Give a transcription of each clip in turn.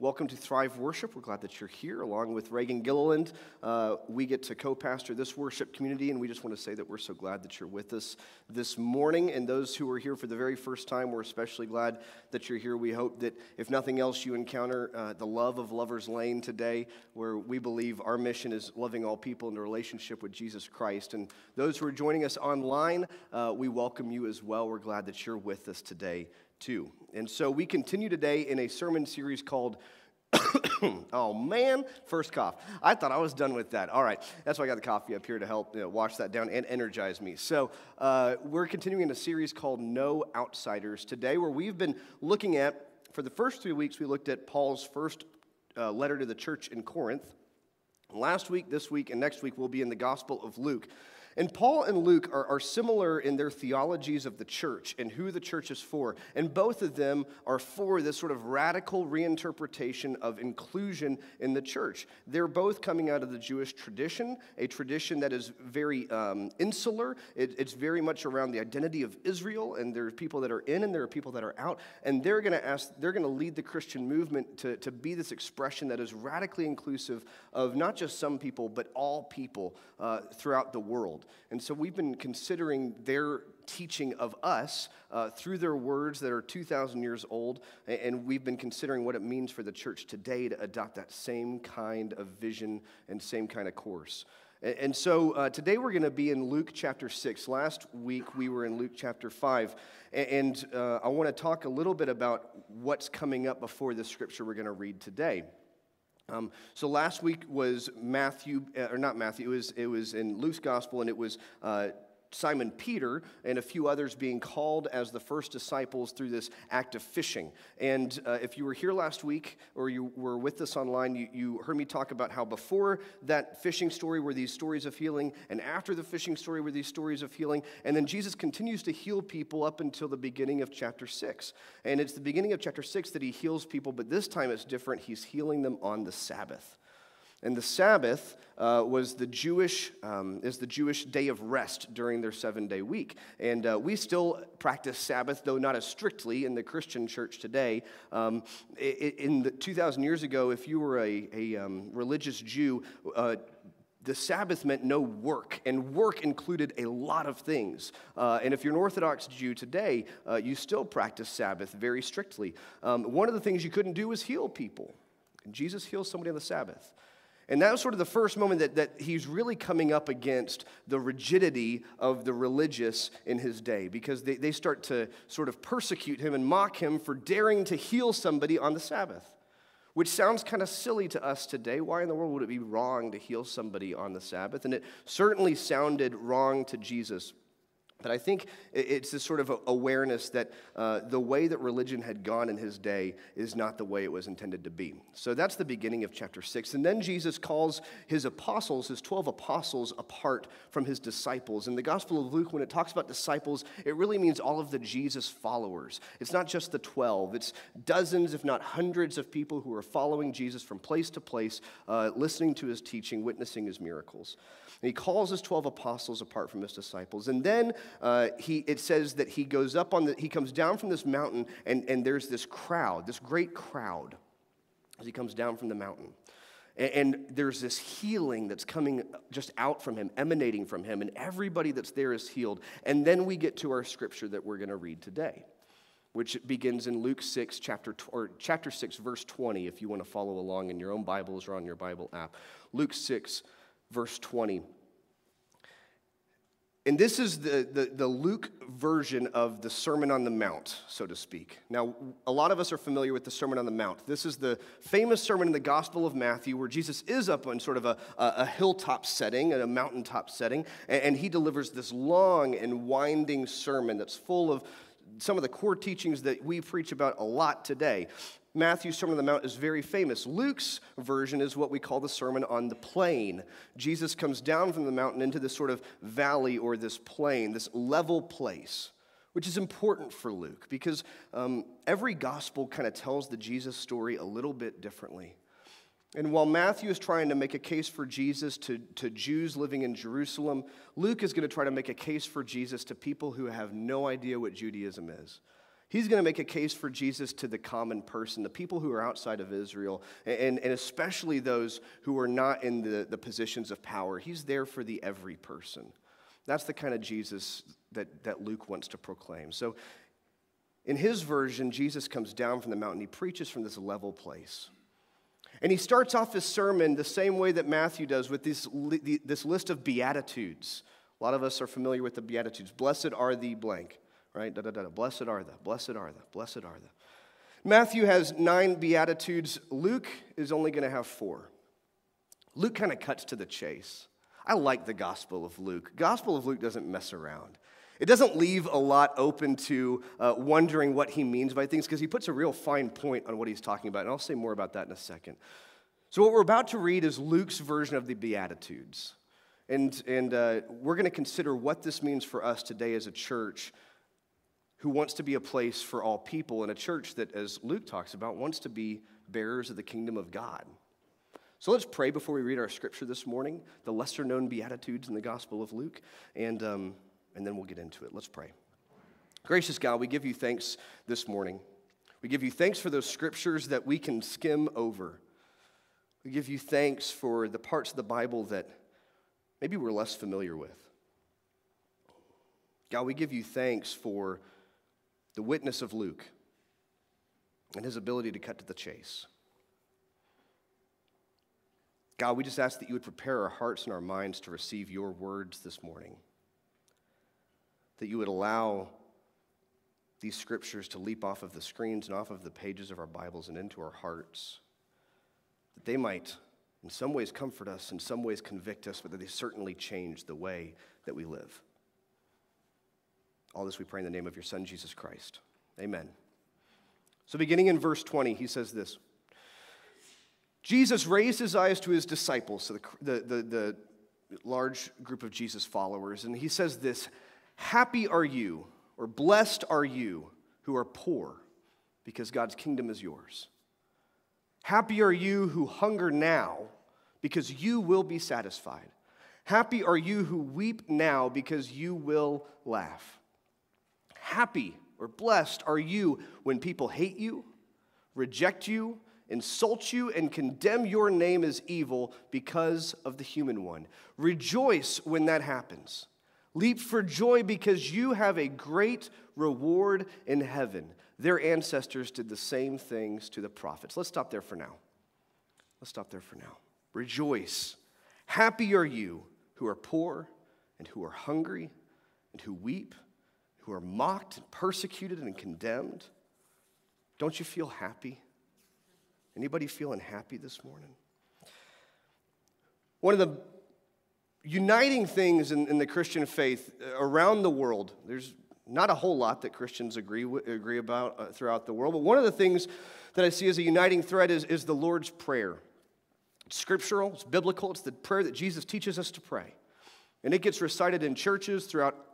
welcome to Thrive Worship. We're glad that you're here, along with Reagan Gilliland. Uh, we get to co pastor this worship community, and we just want to say that we're so glad that you're with us this morning. And those who are here for the very first time, we're especially glad that you're here. We hope that, if nothing else, you encounter uh, the love of Lover's Lane today, where we believe our mission is loving all people in a relationship with Jesus Christ. And those who are joining us online, uh, we welcome you as well. We're glad that you're with us today too. And so we continue today in a sermon series called oh man, first cough. I thought I was done with that. All right, that's why I got the coffee up here to help you know, wash that down and energize me. So, uh, we're continuing a series called No Outsiders today, where we've been looking at, for the first three weeks, we looked at Paul's first uh, letter to the church in Corinth. Last week, this week, and next week, we'll be in the Gospel of Luke. And Paul and Luke are, are, similar in their theologies of the church and who the church is for. And both of them are for this sort of radical reinterpretation of inclusion in the church. They're both coming out of the Jewish tradition, a tradition that is very um, insular. It, it's very much around the identity of Israel, and there are people that are in and there are people that are out. And they're going to ask, they're going to lead the Christian movement to, to be this expression that is radically inclusive of not just some people, but all people uh, throughout the world world. And so we've been considering their teaching of us uh, through their words that are 2,000 years old, and we've been considering what it means for the church today to adopt that same kind of vision and same kind of course. And so uh, today we're going to be in Luke chapter 6. Last week we were in Luke chapter 5. And uh, I want to talk a little bit about what's coming up before the scripture we're going to read today. Um, so last week was Matthew, uh, or not Matthew, it was, it was in Luke's gospel, and it was uh, Simon Peter and a few others being called as the first disciples through this act of fishing. And uh, if you were here last week or you were with us online, you, you heard me talk about how before that fishing story were these stories of healing, and after the fishing story were these stories of healing. And then Jesus continues to heal people up until the beginning of chapter 6. And it's the beginning of chapter 6 that he heals people, but this time it's different. He's healing them on the Sabbath. And the Sabbath uh, was the Jewish um, is the Jewish day of rest during their seven day week, and uh, we still practice Sabbath, though not as strictly in the Christian church today. Um, in the, 2,000 years ago, if you were a, a um, religious Jew. Uh, the Sabbath meant no work, and work included a lot of things. Uh, and if you're an Orthodox Jew today, uh, you still practice Sabbath very strictly. Um, one of the things you couldn't do was heal people. And Jesus heals somebody on the Sabbath. And that was sort of the first moment that, that he's really coming up against the rigidity of the religious in his day because they, they start to sort of persecute him and mock him for daring to heal somebody on the Sabbath, which sounds kind of silly to us today. Why in the world would it be wrong to heal somebody on the Sabbath? And it certainly sounded wrong to Jesus but I think it's this sort of awareness that uh, the way that religion had gone in his day is not the way it was intended to be. So that's the beginning of chapter 6. And then Jesus calls his apostles, his 12 apostles, apart from his disciples. In the Gospel of Luke, when it talks about disciples, it really means all of the Jesus followers. It's not just the 12, it's dozens, if not hundreds, of people who are following Jesus from place to place, uh, listening to his teaching, witnessing his miracles. And he calls his 12 apostles apart from his disciples. And then uh, he, it says that he goes up on the, he comes down from this mountain, and, and there's this crowd, this great crowd, as he comes down from the mountain. And, there's this healing that's coming just out from him, emanating from him, and everybody that's there is healed. And then we get to our scripture that we're going to read today which begins in Luke 6, chapter, or chapter 6, verse 20, if you want to follow along in your own Bibles or on your Bible app. Luke 6, verse 20. And this is the, the, the, Luke version of the Sermon on the Mount, so to speak. Now, a lot of us are familiar with the Sermon on the Mount. This is the famous sermon in the Gospel of Matthew where Jesus is up on sort of a, a, hilltop setting, and a mountaintop setting, and, and he delivers this long and winding sermon that's full of some of the core teachings that we preach about a lot today. Matthew's Sermon on the Mount is very famous. Luke's version is what we call the Sermon on the Plain. Jesus comes down from the mountain into this sort of valley or this plain, this level place, which is important for Luke because um, every gospel kind of tells the Jesus story a little bit differently. And while Matthew is trying to make a case for Jesus to, to Jews living in Jerusalem, Luke is going to try to make a case for Jesus to people who have no idea what Judaism is. He's going to make a case for Jesus to the common person, the people who are outside of Israel, and, and especially those who are not in the, the positions of power. He's there for the every person. That's the kind of Jesus that, that Luke wants to proclaim. So, in his version, Jesus comes down from the mountain. He preaches from this level place. And he starts off his sermon the same way that Matthew does with this, this list of Beatitudes. A lot of us are familiar with the Beatitudes. Blessed are the blank right? Da, da, da, Blessed are the, blessed are the, blessed are the. Matthew has nine Beatitudes. Luke is only going to have four. Luke kind of cuts to the chase. I like the Gospel of Luke. Gospel of Luke doesn't mess around. It doesn't leave a lot open to uh, wondering what he means by things because he puts a real fine point on what he's talking about. And I'll say more about that in a second. So, what we're about to read is Luke's version of the Beatitudes. And, and uh, we're going to consider what this means for us today as a church who wants to be a place for all people, and a church that, as Luke talks about, wants to be bearers of the kingdom of God. So let's pray before we read our scripture this morning, the lesser known Beatitudes in the Gospel of Luke, and, um, and then we'll get into it. Let's pray. Gracious God, we give you thanks this morning. We give you thanks for those scriptures that we can skim over. We give you thanks for the parts of the Bible that maybe we're less familiar with. God, we give you thanks for the witness of Luke and his ability to cut to the chase. God, we just ask that you would prepare our hearts and our minds to receive your words this morning. That you would allow these scriptures to leap off of the screens and off of the pages of our Bibles and into our hearts. That they might, in some ways, comfort us, in some ways, convict us, but that they certainly change the way that we live. All this we pray in the name of your Son, Jesus Christ. Amen. So, beginning in verse 20, he says this Jesus raised his eyes to his disciples, so the, the, the, the large group of Jesus followers, and he says this Happy are you, or blessed are you who are poor, because God's kingdom is yours. Happy are you who hunger now, because you will be satisfied. Happy are you who weep now, because you will laugh. Happy or blessed are you when people hate you, reject you, insult you, and condemn your name as evil because of the human one. Rejoice when that happens. Leap for joy because you have a great reward in heaven. Their ancestors did the same things to the prophets. Let's stop there for now. Let's stop there for now. Rejoice. Happy are you who are poor and who are hungry and who weep who are mocked and persecuted and condemned. Don't you feel happy? Anybody feeling happy this morning? One of the uniting things in, in, the Christian faith uh, around the world, there's not a whole lot that Christians agree, agree about uh, throughout the world, but one of the things that I see as a uniting thread is, is the Lord's Prayer. It's scriptural, it's biblical, it's the prayer that Jesus teaches us to pray. And it gets recited in churches throughout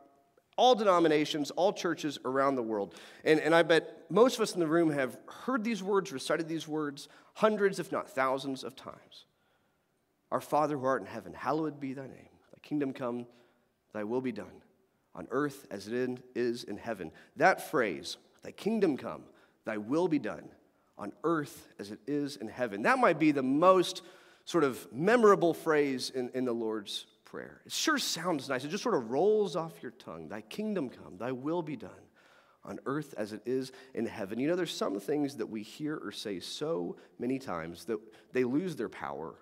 all denominations, all churches around the world. And, and I bet most of us in the room have heard these words, recited these words hundreds, if not thousands, of times. Our Father who art in heaven, hallowed be thy name. Thy kingdom come, thy will be done, on earth as it is in heaven. That phrase, thy kingdom come, thy will be done, on earth as it is in heaven. That might be the most sort of memorable phrase in, in the Lord's prayer. It sure sounds nice. It just sort of rolls off your tongue. Thy kingdom come, thy will be done on earth as it is in heaven. You know, there's some things that we hear or say so many times that they lose their power.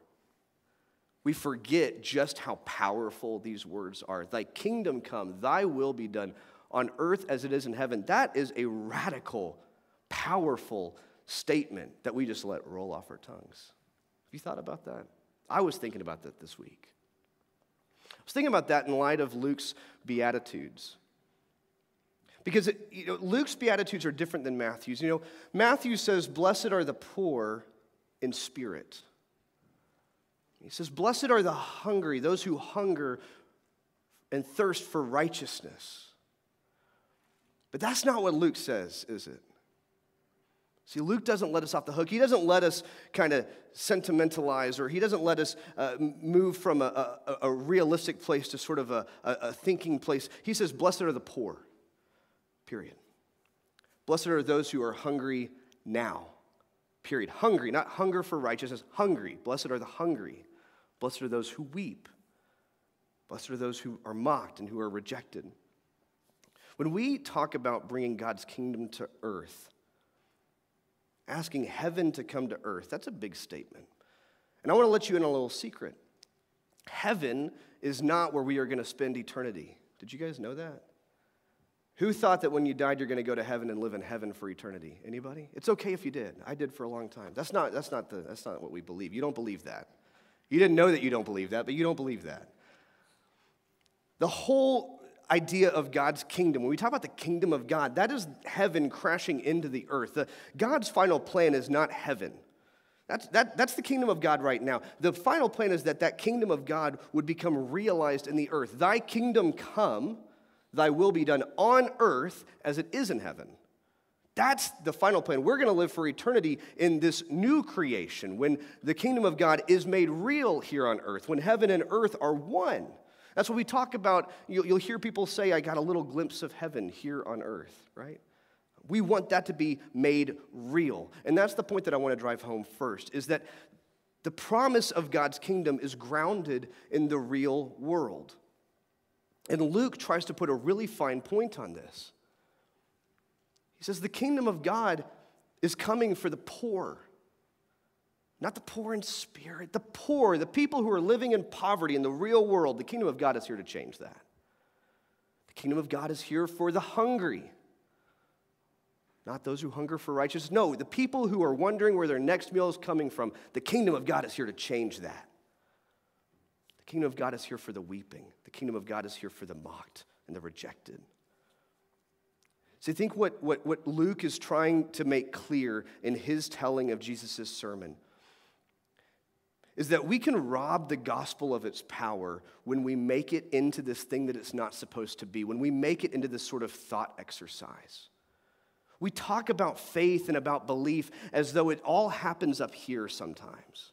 We forget just how powerful these words are. Thy kingdom come, thy will be done on earth as it is in heaven. That is a radical, powerful statement that we just let roll off our tongues. Have you thought about that? I was thinking about that this week. Was thinking about that in light of Luke's Beatitudes. Because it, you know, Luke's Beatitudes are different than Matthew's. You know, Matthew says, Blessed are the poor in spirit. He says, Blessed are the hungry, those who hunger and thirst for righteousness. But that's not what Luke says, is it? See, Luke doesn't let us off the hook. He doesn't let us kind of sentimentalize, or he doesn't let us uh, move from a, a, a, realistic place to sort of a, a thinking place. He says, Blessed are the poor, period. Blessed are those who are hungry now. Period. Hungry, not hunger for righteousness, hungry. Blessed are the hungry. Blessed are those who weep. Blessed are those who are mocked and who are rejected. When we talk about bringing God's kingdom to earth, asking heaven to come to earth, that's a big statement. And I want to let you in a little secret. Heaven is not where we are going to spend eternity. Did you guys know that? Who thought that when you died you're going to go to heaven and live in heaven for eternity? Anybody? It's okay if you did. I did for a long time. That's not, that's not, the, that's not what we believe. You don't believe that. You didn't know that you don't believe that, but you don't believe that. The whole idea of God's kingdom, when we talk about the kingdom of God, that is heaven crashing into the earth. God's final plan is not heaven. That's, that, that's the kingdom of God right now. The final plan is that that kingdom of God would become realized in the earth. Thy kingdom come Thy will be done on earth as it is in heaven. That's the final plan. We're going to live for eternity in this new creation when the kingdom of God is made real here on earth, when heaven and earth are one. That's what we talk about. You'll, you'll hear people say, I got a little glimpse of heaven here on earth, right? We want that to be made real. And that's the point that I want to drive home first is that the promise of God's kingdom is grounded in the real world. And Luke tries to put a really fine point on this. He says, The kingdom of God is coming for the poor. Not the poor in spirit, the poor, the people who are living in poverty in the real world. The kingdom of God is here to change that. The kingdom of God is here for the hungry, not those who hunger for righteousness. No, the people who are wondering where their next meal is coming from. The kingdom of God is here to change that. The kingdom of God is here for the weeping. The kingdom of God is here for the mocked and the rejected. So I think what, what, what Luke is trying to make clear in his telling of Jesus' sermon is that we can rob the gospel of its power when we make it into this thing that it's not supposed to be, when we make it into this sort of thought exercise. We talk about faith and about belief as though it all happens up here sometimes.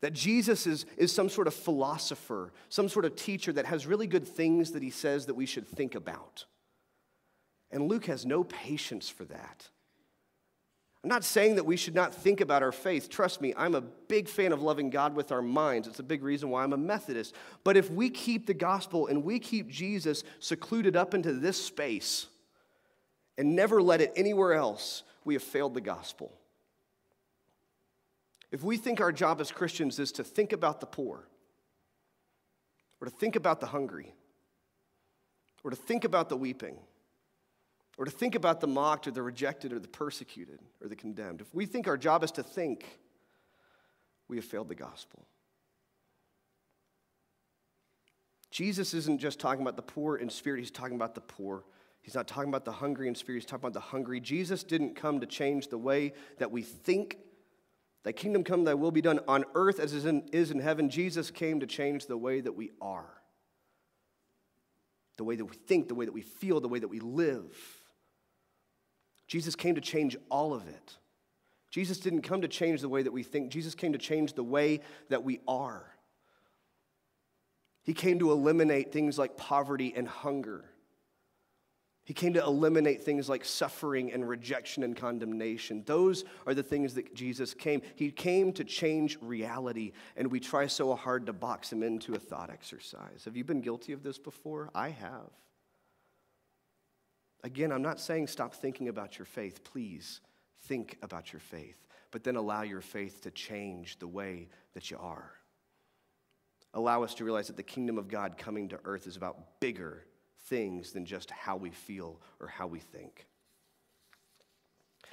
That Jesus is, is some sort of philosopher, some sort of teacher that has really good things that he says that we should think about. And Luke has no patience for that. I'm not saying that we should not think about our faith. Trust me, I'm a big fan of loving God with our minds. It's a big reason why I'm a Methodist. But if we keep the gospel and we keep Jesus secluded up into this space and never let it anywhere else, we have failed the gospel. If we think our job as Christians is to think about the poor, or to think about the hungry, or to think about the weeping, or to think about the mocked or the rejected or the persecuted or the condemned, if we think our job is to think, we have failed the gospel. Jesus isn't just talking about the poor in spirit, he's talking about the poor. He's not talking about the hungry in spirit, he's talking about the hungry. Jesus didn't come to change the way that we think Thy kingdom come, thy will be done on earth as is in, is in heaven. Jesus came to change the way that we are, the way that we think, the way that we feel, the way that we live. Jesus came to change all of it. Jesus didn't come to change the way that we think, Jesus came to change the way that we are. He came to eliminate things like poverty and hunger. He came to eliminate things like suffering and rejection and condemnation. Those are the things that Jesus came. He came to change reality, and we try so hard to box him into a thought exercise. Have you been guilty of this before? I have. Again, I'm not saying stop thinking about your faith. Please think about your faith, but then allow your faith to change the way that you are. Allow us to realize that the kingdom of God coming to earth is about bigger things than just how we feel or how we think.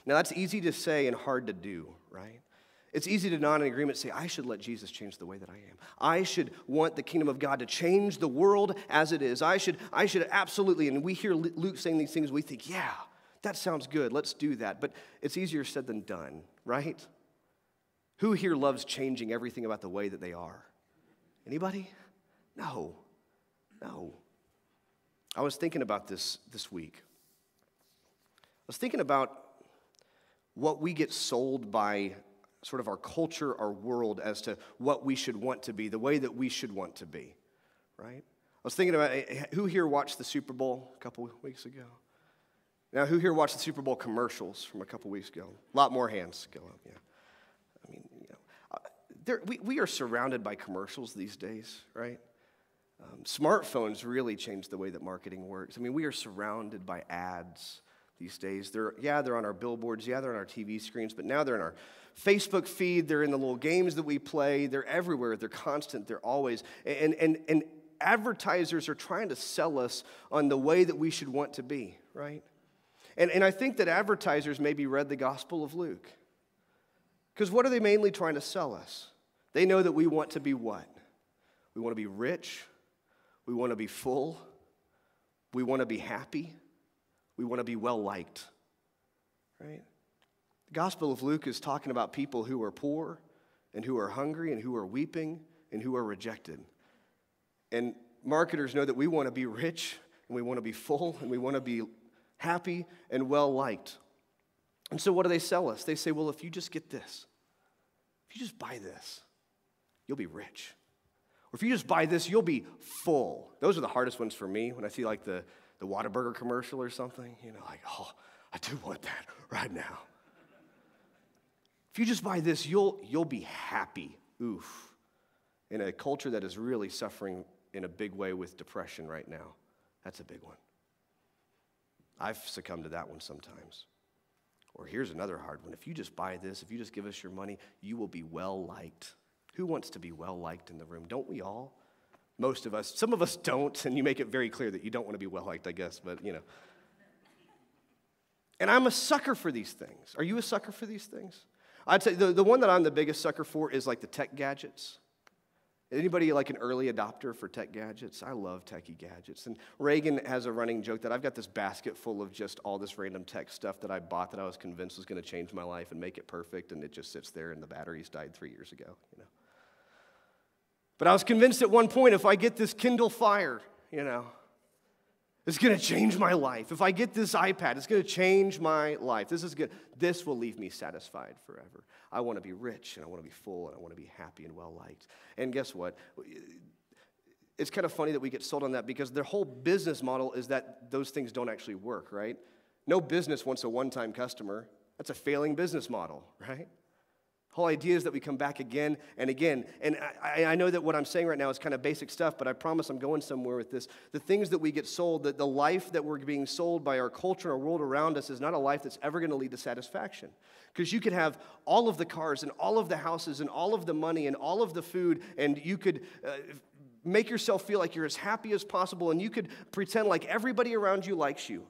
Now, that's easy to say and hard to do, right? It's easy to nod in agreement say, I should let Jesus change the way that I am. I should want the kingdom of God to change the world as it is. I should, I should absolutely, and we hear Luke saying these things, we think, yeah, that sounds good. Let's do that. But it's easier said than done, right? Who here loves changing everything about the way that they are? Anybody? No. No. I was thinking about this this week. I was thinking about what we get sold by sort of our culture, our world, as to what we should want to be, the way that we should want to be, right? I was thinking about who here watched the Super Bowl a couple weeks ago? Now, who here watched the Super Bowl commercials from a couple weeks ago? A lot more hands go up, yeah. I mean, you know, uh, there, we, we are surrounded by commercials these days, right? Um, smartphones really changed the way that marketing works. I mean, we are surrounded by ads these days. They're, yeah, they're on our billboards, yeah, they're on our TV screens, but now they're in our Facebook feed, they're in the little games that we play, they're everywhere, they're constant, they're always. And, and, and advertisers are trying to sell us on the way that we should want to be, right? And, and I think that advertisers maybe read the Gospel of Luke. Because what are they mainly trying to sell us? They know that we want to be what? We want to be rich, we want to be full. We want to be happy. We want to be well liked. Right? The Gospel of Luke is talking about people who are poor and who are hungry and who are weeping and who are rejected. And marketers know that we want to be rich and we want to be full and we want to be happy and well liked. And so, what do they sell us? They say, well, if you just get this, if you just buy this, you'll be rich. Or if you just buy this, you'll be full. Those are the hardest ones for me when I see like the, the Whataburger commercial or something. You know, like, oh, I do want that right now. If you just buy this, you'll, you'll be happy. Oof. In a culture that is really suffering in a big way with depression right now. That's a big one. I've succumbed to that one sometimes. Or here's another hard one. If you just buy this, if you just give us your money, you will be well liked. Who wants to be well liked in the room? Don't we all? Most of us. Some of us don't, and you make it very clear that you don't want to be well liked, I guess, but you know. And I'm a sucker for these things. Are you a sucker for these things? I'd say the, the one that I'm the biggest sucker for is like the tech gadgets. Anybody like an early adopter for tech gadgets? I love techie gadgets. And Reagan has a running joke that I've got this basket full of just all this random tech stuff that I bought that I was convinced was going to change my life and make it perfect, and it just sits there and the batteries died three years ago, you know. But I was convinced at one point if I get this Kindle Fire, you know, it's going to change my life. If I get this iPad, it's going to change my life. This is good. This will leave me satisfied forever. I want to be rich and I want to be full and I want to be happy and well liked. And guess what? It's kind of funny that we get sold on that because their whole business model is that those things don't actually work, right? No business wants a one time customer. That's a failing business model, right? Whole idea is that we come back again and again. And I, I, know that what I'm saying right now is kind of basic stuff, but I promise I'm going somewhere with this. The things that we get sold, that the life that we're being sold by our culture and our world around us is not a life that's ever going to lead to satisfaction. Because you could have all of the cars and all of the houses and all of the money and all of the food, and you could. Uh, make yourself feel like you're as happy as possible, and you could pretend like everybody around you likes you.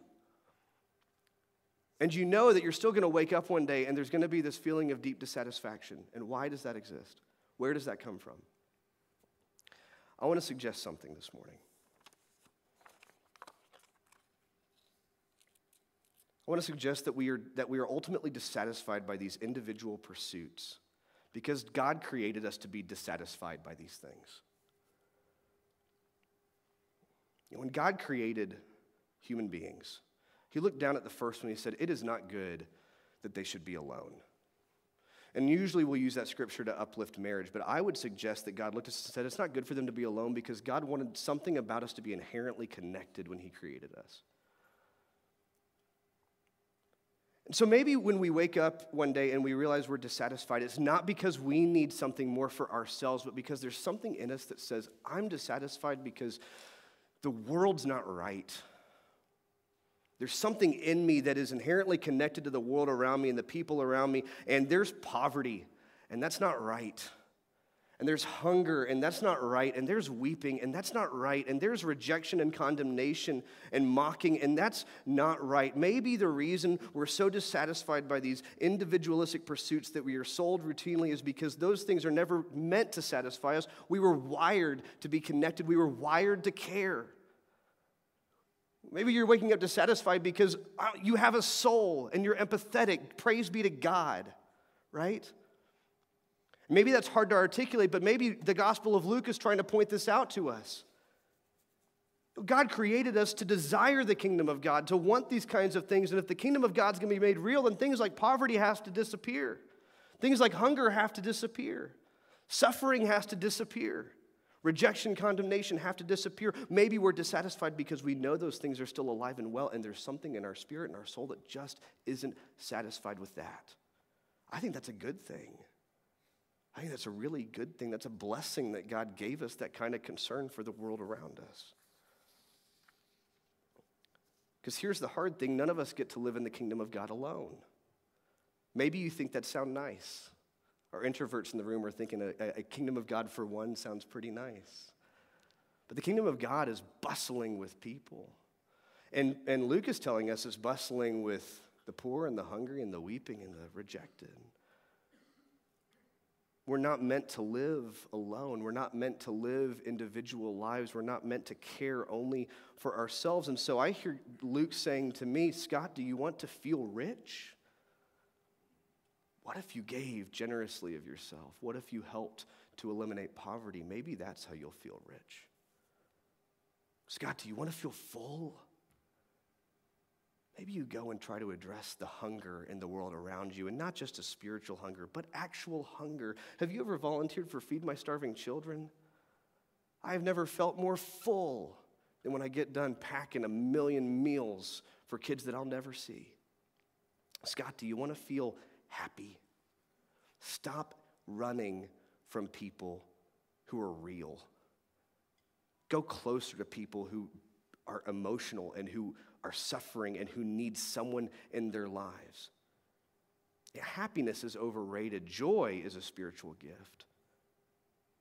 And you know that you're still going to wake up one day and there's going to be this feeling of deep dissatisfaction. And why does that exist? Where does that come from? I want to suggest something this morning. I want to suggest that we are, that we are ultimately dissatisfied by these individual pursuits because God created us to be dissatisfied by these things. When God created human beings, he looked down at the first one. and He said, It is not good that they should be alone. And usually we'll use that scripture to uplift marriage, but I would suggest that God looked at us and said, It's not good for them to be alone because God wanted something about us to be inherently connected when He created us. And so maybe when we wake up one day and we realize we're dissatisfied, it's not because we need something more for ourselves, but because there's something in us that says, I'm dissatisfied because the world's not right. There's something in me that is inherently connected to the world around me and the people around me, and there's poverty, and that's not right. And there's hunger, and that's not right. And there's weeping, and that's not right. And there's rejection and condemnation and mocking, and that's not right. Maybe the reason we're so dissatisfied by these individualistic pursuits that we are sold routinely is because those things are never meant to satisfy us. We were wired to be connected, we were wired to care. Maybe you're waking up dissatisfied because uh, you have a soul and you're empathetic. Praise be to God, right? Maybe that's hard to articulate, but maybe the Gospel of Luke is trying to point this out to us. God created us to desire the kingdom of God, to want these kinds of things. And if the kingdom of God's going to be made real, then things like poverty has to disappear. Things like hunger have to disappear. Suffering has to disappear. Rejection, condemnation have to disappear. Maybe we're dissatisfied because we know those things are still alive and well, and there's something in our spirit and our soul that just isn't satisfied with that. I think that's a good thing. I think that's a really good thing. That's a blessing that God gave us that kind of concern for the world around us. Because here's the hard thing none of us get to live in the kingdom of God alone. Maybe you think that sounds nice. Our introverts in the room are thinking a, a kingdom of God for one sounds pretty nice. But the kingdom of God is bustling with people. And, and Luke is telling us it's bustling with the poor and the hungry and the weeping and the rejected. We're not meant to live alone. We're not meant to live individual lives. We're not meant to care only for ourselves. And so I hear Luke saying to me, Scott, do you want to feel rich? What if you gave generously of yourself? What if you helped to eliminate poverty? Maybe that's how you'll feel rich. Scott, do you want to feel full? Maybe you go and try to address the hunger in the world around you, and not just a spiritual hunger, but actual hunger. Have you ever volunteered for Feed My Starving Children? I have never felt more full than when I get done packing a million meals for kids that I'll never see. Scott, do you want to feel happy. Stop running from people who are real. Go closer to people who are emotional and who are suffering and who need someone in their lives. Happiness is overrated. Joy is a spiritual gift.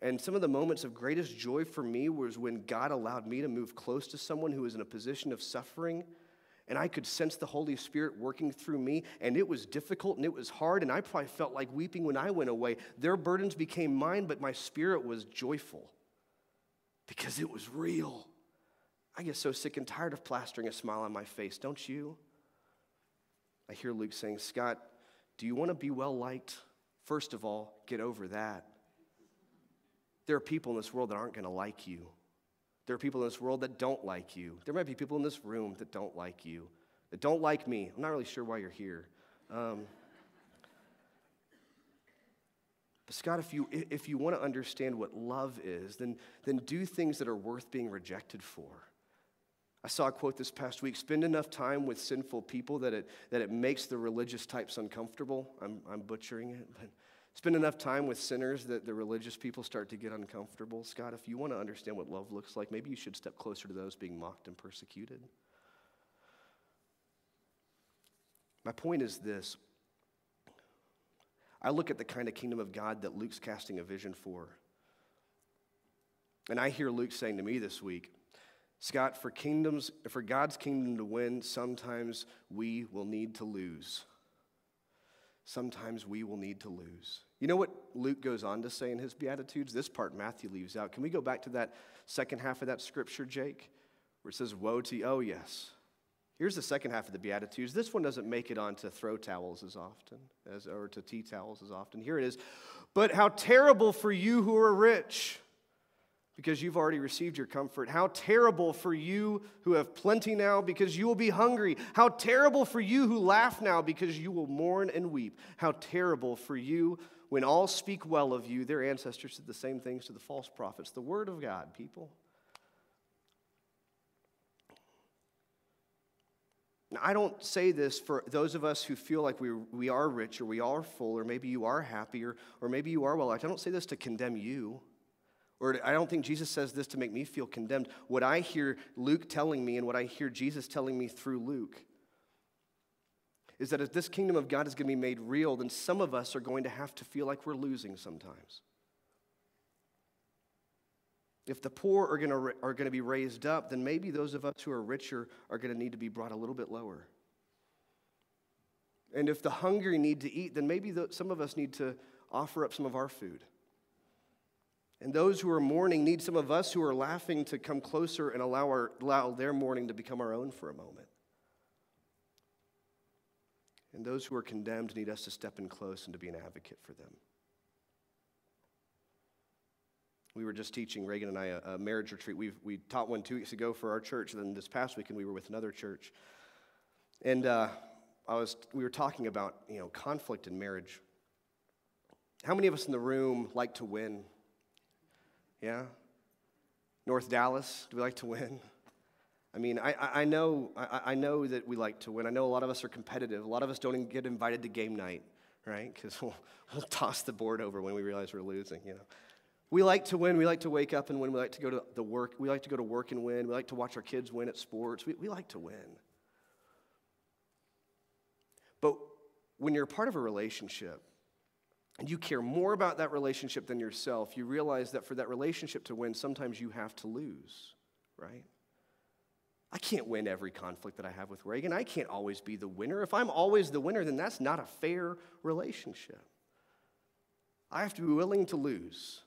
And some of the moments of greatest joy for me was when God allowed me to move close to someone who was in a position of suffering and I could sense the Holy Spirit working through me, and it was difficult and it was hard, and I probably felt like weeping when I went away. Their burdens became mine, but my spirit was joyful because it was real. I get so sick and tired of plastering a smile on my face, don't you? I hear Luke saying, Scott, do you want to be well liked? First of all, get over that. There are people in this world that aren't going to like you. There are people in this world that don't like you. There might be people in this room that don't like you, that don't like me. I'm not really sure why you're here. Um, but Scott, if you, if you want to understand what love is, then, then do things that are worth being rejected for. I saw a quote this past week spend enough time with sinful people that it, that it makes the religious types uncomfortable. I'm, I'm butchering it, but Spend enough time with sinners that the religious people start to get uncomfortable. Scott, if you want to understand what love looks like, maybe you should step closer to those being mocked and persecuted. My point is this I look at the kind of kingdom of God that Luke's casting a vision for. And I hear Luke saying to me this week, Scott, for kingdoms, for God's kingdom to win, sometimes we will need to lose. Sometimes we will need to lose. You know what Luke goes on to say in his Beatitudes? This part Matthew leaves out. Can we go back to that second half of that scripture, Jake, where it says, Woe to you? Oh, yes. Here's the second half of the Beatitudes. This one doesn't make it onto throw towels as often, as, or to tea towels as often. Here it is. But how terrible for you who are rich because you've already received your comfort. How terrible for you who have plenty now because you will be hungry. How terrible for you who laugh now because you will mourn and weep. How terrible for you when all speak well of you. Their ancestors did the same things to the false prophets. The word of God, people. Now, I don't say this for those of us who feel like we, we are rich or we are full or maybe you are happy or, or maybe you are well. I don't say this to condemn you. Or I don't think Jesus says this to make me feel condemned. What I hear Luke telling me and what I hear Jesus telling me through Luke is that if this kingdom of God is going to be made real, then some of us are going to have to feel like we're losing sometimes. If the poor are going, to, are going to be raised up, then maybe those of us who are richer are going to need to be brought a little bit lower. And if the hungry need to eat, then maybe the, some of us need to offer up some of our food. And those who are mourning need some of us who are laughing to come closer and allow, our, allow their mourning to become our own for a moment. And those who are condemned need us to step in close and to be an advocate for them. We were just teaching, Reagan and I, a, a marriage retreat. we we taught one two weeks ago for our church, and then this past weekend we were with another church. And uh, I was, we were talking about you know, conflict in marriage. How many of us in the room like to win? Yeah? North Dallas, do we like to win? I mean, I, I, know, I, I know that we like to win. I know a lot of us are competitive. A lot of us don't even get invited to game night, right? Because we'll, we'll toss the board over when we realize we're losing, you know. We like to win. We like to wake up and win. We like to go to the work. We like to go to work and win. We like to watch our kids win at sports. We, we like to win. But when you're part of a relationship you care more about that relationship than yourself, you realize that for that relationship to win, sometimes you have to lose, right? I can't win every conflict that I have with Reagan. I can't always be the winner. If I'm always the winner, then that's not a fair relationship. I have to be willing to lose.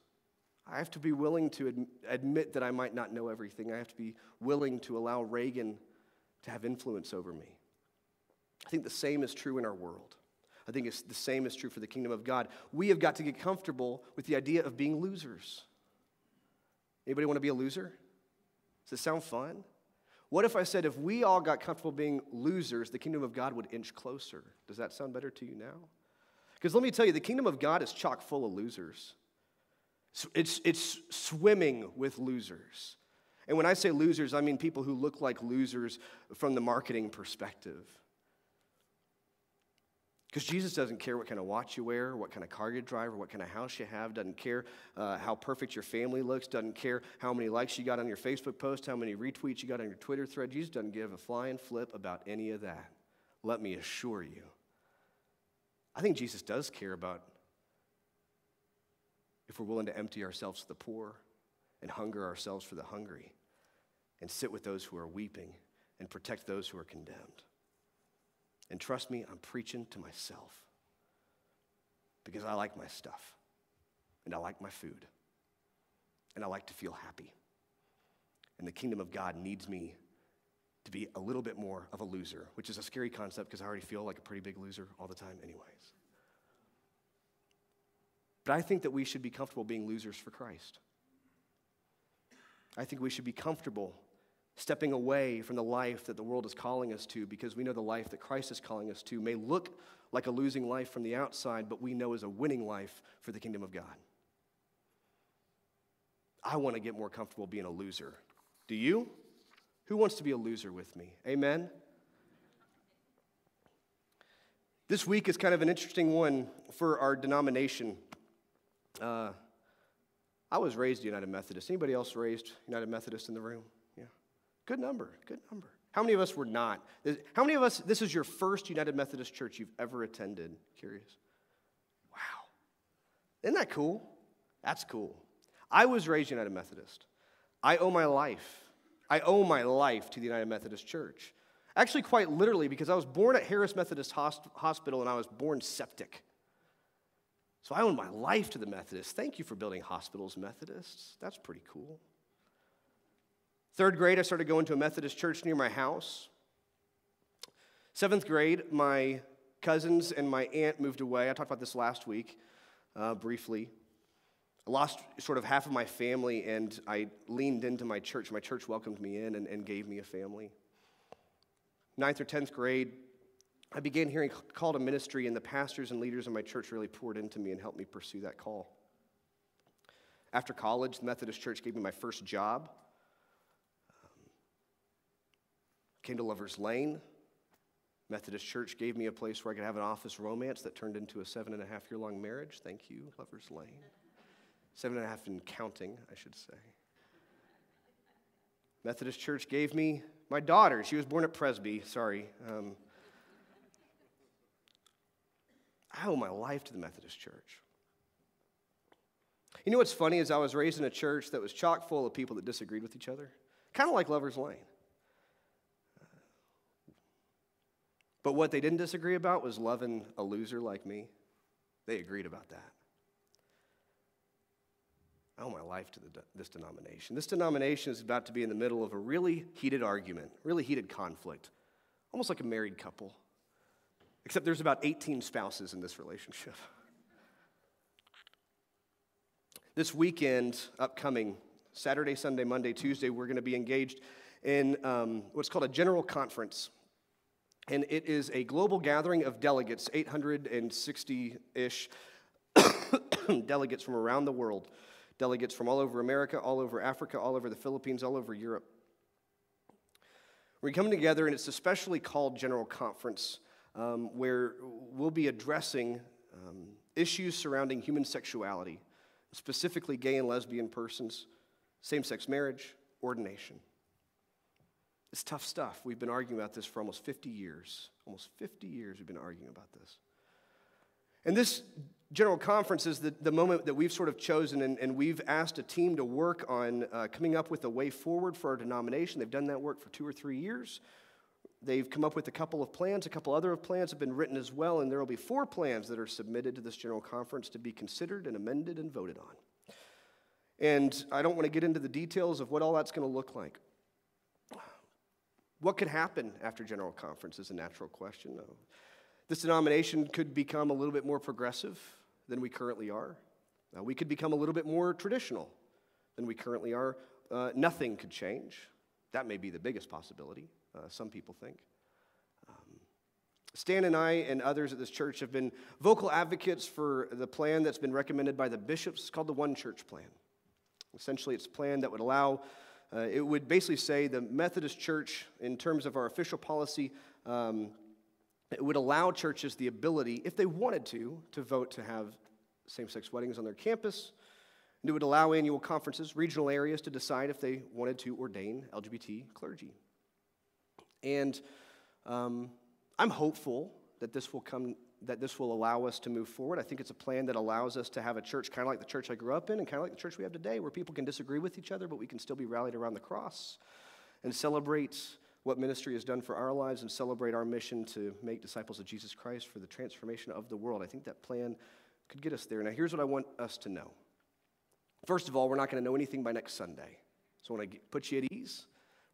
I have to be willing to ad- admit that I might not know everything. I have to be willing to allow Reagan to have influence over me. I think the same is true in our world. I think it's the same is true for the kingdom of God. We have got to get comfortable with the idea of being losers. Anybody want to be a loser? Does it sound fun? What if I said if we all got comfortable being losers, the kingdom of God would inch closer? Does that sound better to you now? Because let me tell you, the kingdom of God is chock full of losers. It's, it's swimming with losers. And when I say losers, I mean people who look like losers from the marketing perspective. Because Jesus doesn't care what kind of watch you wear, what kind of car you drive, or what kind of house you have, doesn't care uh, how perfect your family looks, doesn't care how many likes you got on your Facebook post, how many retweets you got on your Twitter thread. Jesus doesn't give a flying flip about any of that. Let me assure you. I think Jesus does care about if we're willing to empty ourselves to the poor and hunger ourselves for the hungry and sit with those who are weeping and protect those who are condemned. And trust me, I'm preaching to myself because I like my stuff and I like my food and I like to feel happy. And the kingdom of God needs me to be a little bit more of a loser, which is a scary concept because I already feel like a pretty big loser all the time, anyways. But I think that we should be comfortable being losers for Christ. I think we should be comfortable stepping away from the life that the world is calling us to because we know the life that Christ is calling us to may look like a losing life from the outside, but we know is a winning life for the kingdom of God. I want to get more comfortable being a loser. Do you? Who wants to be a loser with me? Amen? This week is kind of an interesting one for our denomination. Uh, I was raised United Methodist. Anybody else raised United Methodist in the room? Good number, good number. How many of us were not? How many of us, this is your first United Methodist church you've ever attended? Curious. Wow. Isn't that cool? That's cool. I was raised United Methodist. I owe my life. I owe my life to the United Methodist Church. Actually, quite literally, because I was born at Harris Methodist Hospital and I was born septic. So I owe my life to the Methodists. Thank you for building hospitals, Methodists. That's pretty cool. Third grade, I started going to a Methodist church near my house. Seventh grade, my cousins and my aunt moved away. I talked about this last week uh, briefly. I lost sort of half of my family, and I leaned into my church. My church welcomed me in and, and gave me a family. Ninth or tenth grade, I began hearing call to ministry, and the pastors and leaders in my church really poured into me and helped me pursue that call. After college, the Methodist Church gave me my first job. Um, came to Lover's Lane. Methodist Church gave me a place where I could have an office romance that turned into a seven and a half year long marriage. Thank you, Lover's Lane. Seven and a half in counting, I should say. Methodist Church gave me my daughter. She was born at Presby, sorry. Um, I owe my life to the Methodist Church. You know what's funny is I was raised in a church that was chock full of people that disagreed with each other, kind of like Lover's Lane. But what they didn't disagree about was loving a loser like me. They agreed about that. I owe my life to the, this denomination. This denomination is about to be in the middle of a really heated argument, really heated conflict, almost like a married couple. Except there's about 18 spouses in this relationship. This weekend, upcoming, Saturday, Sunday, Monday, Tuesday, we're going to be engaged in um, what's called a general conference. And it is a global gathering of delegates, 860 ish delegates from around the world delegates from all over America, all over Africa, all over the Philippines, all over Europe. We're coming together, and it's a specially called General Conference um, where we'll be addressing um, issues surrounding human sexuality, specifically gay and lesbian persons, same sex marriage, ordination. It's tough stuff. We've been arguing about this for almost 50 years. Almost 50 years we've been arguing about this. And this general conference is the, the moment that we've sort of chosen, and, and we've asked a team to work on uh, coming up with a way forward for our denomination. They've done that work for two or three years. They've come up with a couple of plans. A couple other plans have been written as well, and there will be four plans that are submitted to this general conference to be considered and amended and voted on. And I don't want to get into the details of what all that's going to look like. What could happen after General Conference is a natural question. This denomination could become a little bit more progressive than we currently are. Uh, we could become a little bit more traditional than we currently are. Uh, nothing could change. That may be the biggest possibility, uh, some people think. Um, Stan and I and others at this church have been vocal advocates for the plan that's been recommended by the bishops called the One Church Plan. Essentially, it's a plan that would allow uh, it would basically say the Methodist Church, in terms of our official policy, um, it would allow churches the ability, if they wanted to, to vote to have same sex weddings on their campus. And it would allow annual conferences, regional areas, to decide if they wanted to ordain LGBT clergy. And um, I'm hopeful that this will come that this will allow us to move forward. I think it's a plan that allows us to have a church kind of like the church I grew up in and kind of like the church we have today, where people can disagree with each other, but we can still be rallied around the cross and celebrate what ministry has done for our lives and celebrate our mission to make disciples of Jesus Christ for the transformation of the world. I think that plan could get us there. Now, here's what I want us to know. First of all, we're not going to know anything by next Sunday. So when I want to put you at ease.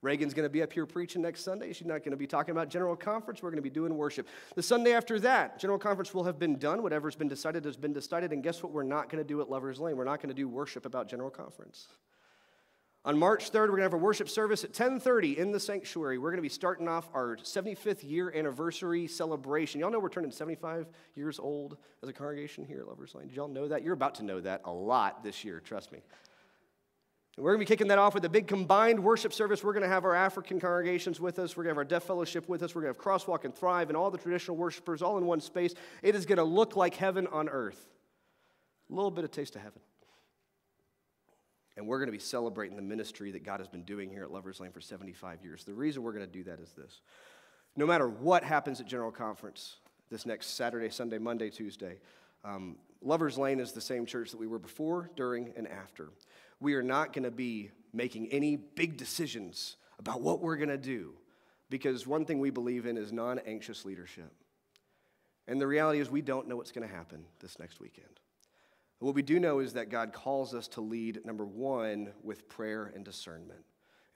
Reagan's going to be up here preaching next Sunday. She's not going to be talking about General Conference. We're going to be doing worship. The Sunday after that, General Conference will have been done. Whatever's been decided has been decided. And guess what? We're not going to do at Lover's Lane. We're not going to do worship about General Conference. On March 3rd, we're going to have a worship service at 10:30 in the sanctuary. We're going to be starting off our 75th year anniversary celebration. Y'all know we're turning 75 years old as a congregation here at Lover's Lane. Did y'all know that? You're about to know that a lot this year, trust me. We're going to be kicking that off with a big combined worship service. We're going to have our African congregations with us. We're going to have our Deaf Fellowship with us. We're going to have Crosswalk and Thrive and all the traditional worshipers all in one space. It is going to look like heaven on earth. A little bit of taste of heaven. And we're going to be celebrating the ministry that God has been doing here at Lover's Lane for 75 years. The reason we're going to do that is this no matter what happens at General Conference this next Saturday, Sunday, Monday, Tuesday, um, Lover's Lane is the same church that we were before, during, and after we are not going to be making any big decisions about what we're going to do because one thing we believe in is non anxious leadership. And the reality is, we don't know what's going to happen this next weekend. What we do know is that God calls us to lead, number one, with prayer and discernment.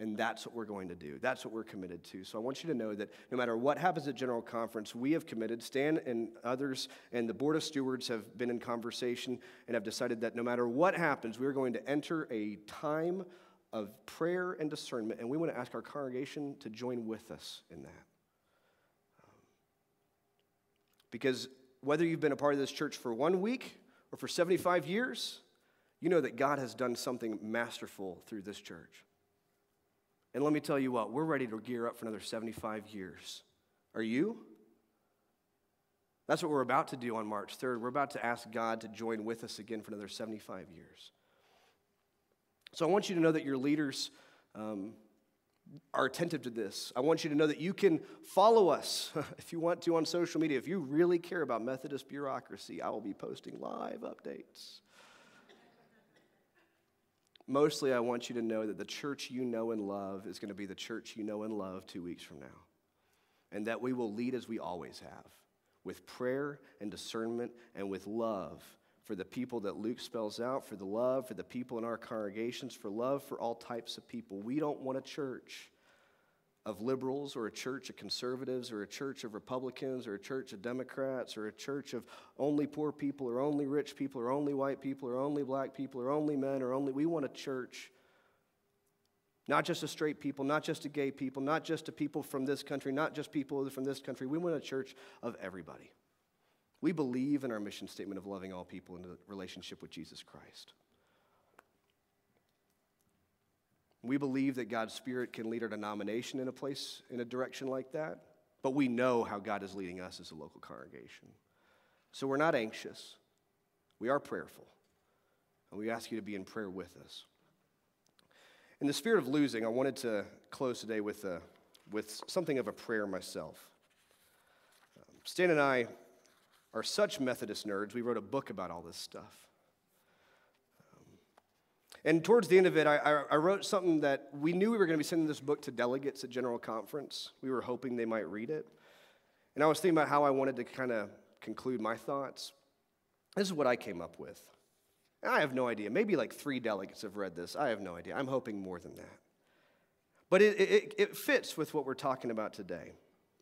And that's what we're going to do. That's what we're committed to. So I want you to know that no matter what happens at General Conference, we have committed, Stan and others and the Board of Stewards have been in conversation and have decided that no matter what happens, we're going to enter a time of prayer and discernment. And we want to ask our congregation to join with us in that. Um, because whether you've been a part of this church for one week or for 75 years, you know that God has done something masterful through this church. And let me tell you what, we're ready to gear up for another 75 years. Are you? That's what we're about to do on March 3rd. We're about to ask God to join with us again for another 75 years. So I want you to know that your leaders um, are attentive to this. I want you to know that you can follow us if you want to on social media. If you really care about Methodist bureaucracy, I will be posting live updates. Mostly, I want you to know that the church you know and love is going to be the church you know and love two weeks from now. And that we will lead as we always have, with prayer and discernment and with love for the people that Luke spells out, for the love for the people in our congregations, for love for all types of people. We don't want a church of liberals or a church of conservatives or a church of Republicans or a church of Democrats or a church of only poor people or only rich people or only white people or only black people or only men or only. We want a church, not just a straight people, not just a gay people, not just a people from this country, not just people from this country. We want a church of everybody. We believe in our mission statement of loving all people in the relationship with Jesus Christ. We believe that God's Spirit can lead our denomination in a place, in a direction like that, but we know how God is leading us as a local congregation. So we're not anxious, we are prayerful, and we ask you to be in prayer with us. In the spirit of losing, I wanted to close today with, a, with something of a prayer myself. Um, Stan and I are such Methodist nerds, we wrote a book about all this stuff. And towards the end of it, I, I, I wrote something that we knew we were going to be sending this book to delegates at General Conference. We were hoping they might read it. And I was thinking about how I wanted to kind of conclude my thoughts. This is what I came up with. I have no idea. Maybe like three delegates have read this. I have no idea. I'm hoping more than that. But it, it, it fits with what we're talking about today,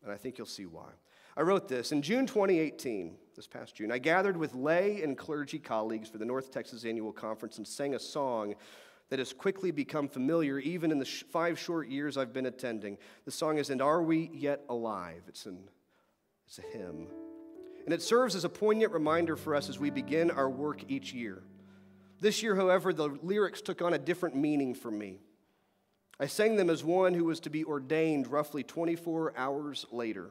and I think you'll see why. I wrote this in June 2018, this past June. I gathered with lay and clergy colleagues for the North Texas Annual Conference and sang a song that has quickly become familiar even in the sh- five short years I've been attending. The song is And Are We Yet Alive? It's, an, it's a hymn. And it serves as a poignant reminder for us as we begin our work each year. This year, however, the lyrics took on a different meaning for me. I sang them as one who was to be ordained roughly 24 hours later.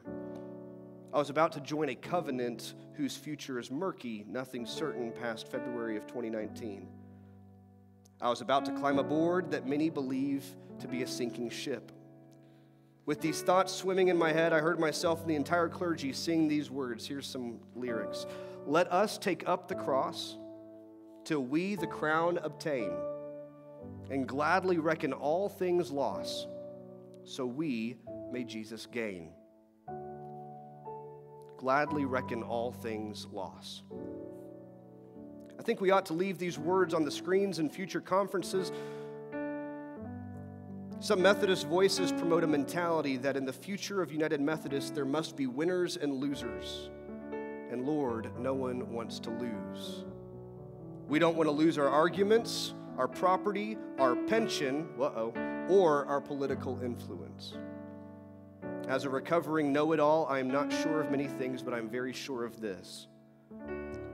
I was about to join a covenant whose future is murky, nothing certain past February of 2019. I was about to climb aboard that many believe to be a sinking ship. With these thoughts swimming in my head, I heard myself and the entire clergy sing these words. Here's some lyrics Let us take up the cross till we the crown obtain, and gladly reckon all things loss, so we may Jesus gain. Gladly reckon all things loss. I think we ought to leave these words on the screens in future conferences. Some Methodist voices promote a mentality that in the future of United Methodists, there must be winners and losers. And Lord, no one wants to lose. We don't want to lose our arguments, our property, our pension, uh-oh, or our political influence. As a recovering know it all, I am not sure of many things, but I'm very sure of this.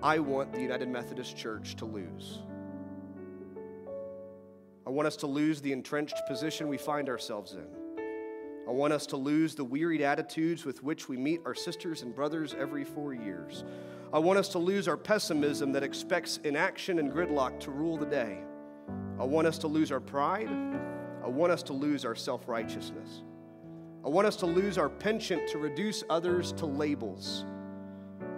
I want the United Methodist Church to lose. I want us to lose the entrenched position we find ourselves in. I want us to lose the wearied attitudes with which we meet our sisters and brothers every four years. I want us to lose our pessimism that expects inaction and gridlock to rule the day. I want us to lose our pride. I want us to lose our self righteousness. I want us to lose our penchant to reduce others to labels.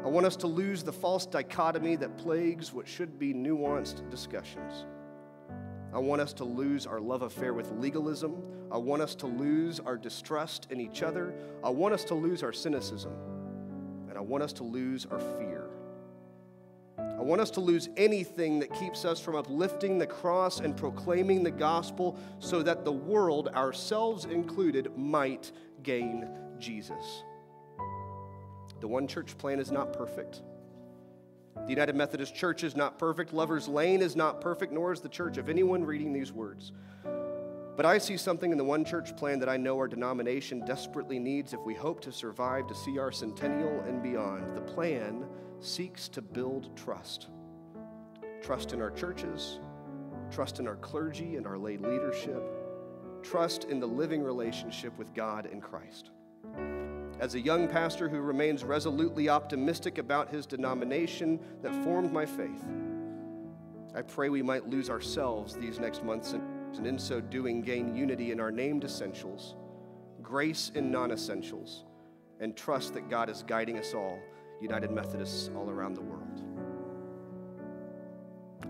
I want us to lose the false dichotomy that plagues what should be nuanced discussions. I want us to lose our love affair with legalism. I want us to lose our distrust in each other. I want us to lose our cynicism. And I want us to lose our fear. I want us to lose anything that keeps us from uplifting the cross and proclaiming the gospel so that the world, ourselves included, might gain Jesus. The one church plan is not perfect. The United Methodist Church is not perfect. Lover's Lane is not perfect, nor is the church of anyone reading these words. But I see something in the one church plan that I know our denomination desperately needs if we hope to survive to see our centennial and beyond. The plan seeks to build trust trust in our churches, trust in our clergy and our lay leadership, trust in the living relationship with God and Christ. As a young pastor who remains resolutely optimistic about his denomination that formed my faith, I pray we might lose ourselves these next months and in so doing gain unity in our named essentials, grace in non essentials, and trust that God is guiding us all United Methodists all around the world.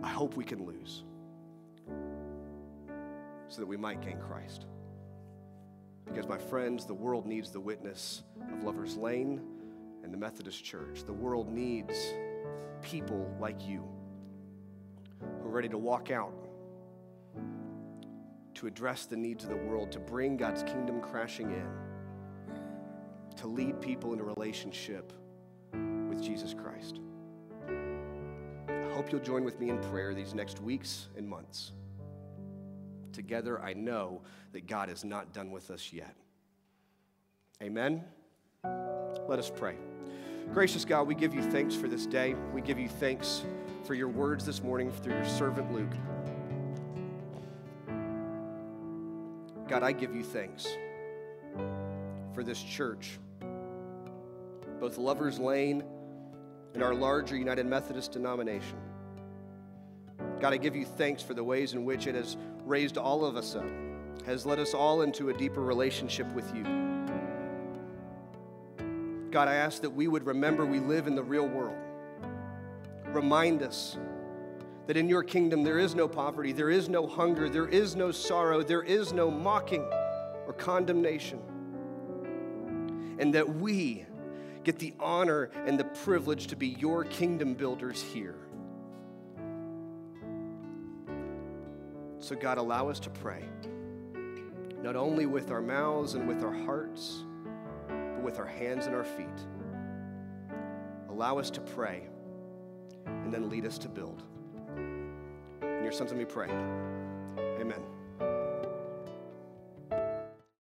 I hope we can lose so that we might gain Christ. Because, my friends, the world needs the witness of Lover's Lane and the Methodist Church. The world needs people like you who are ready to walk out to address the needs of the world, to bring God's kingdom crashing in, to lead people into relationship with Jesus Christ. I hope you'll join with me in prayer these next weeks and months. Together, I know that God is not done with us yet. Amen. Let us pray. Gracious God, we give you thanks for this day. We give you thanks for your words this morning through your servant Luke. God, I give you thanks for this church, both Lover's Lane and our larger United Methodist denomination. God, I give you thanks for the ways in which it has raised all of us up, has led us all into a deeper relationship with you. God, I ask that we would remember we live in the real world. Remind us that in your kingdom there is no poverty, there is no hunger, there is no sorrow, there is no mocking or condemnation. And that we get the honor and the privilege to be your kingdom builders here. So, God, allow us to pray, not only with our mouths and with our hearts, but with our hands and our feet. Allow us to pray and then lead us to build. In your son's let me pray. Amen.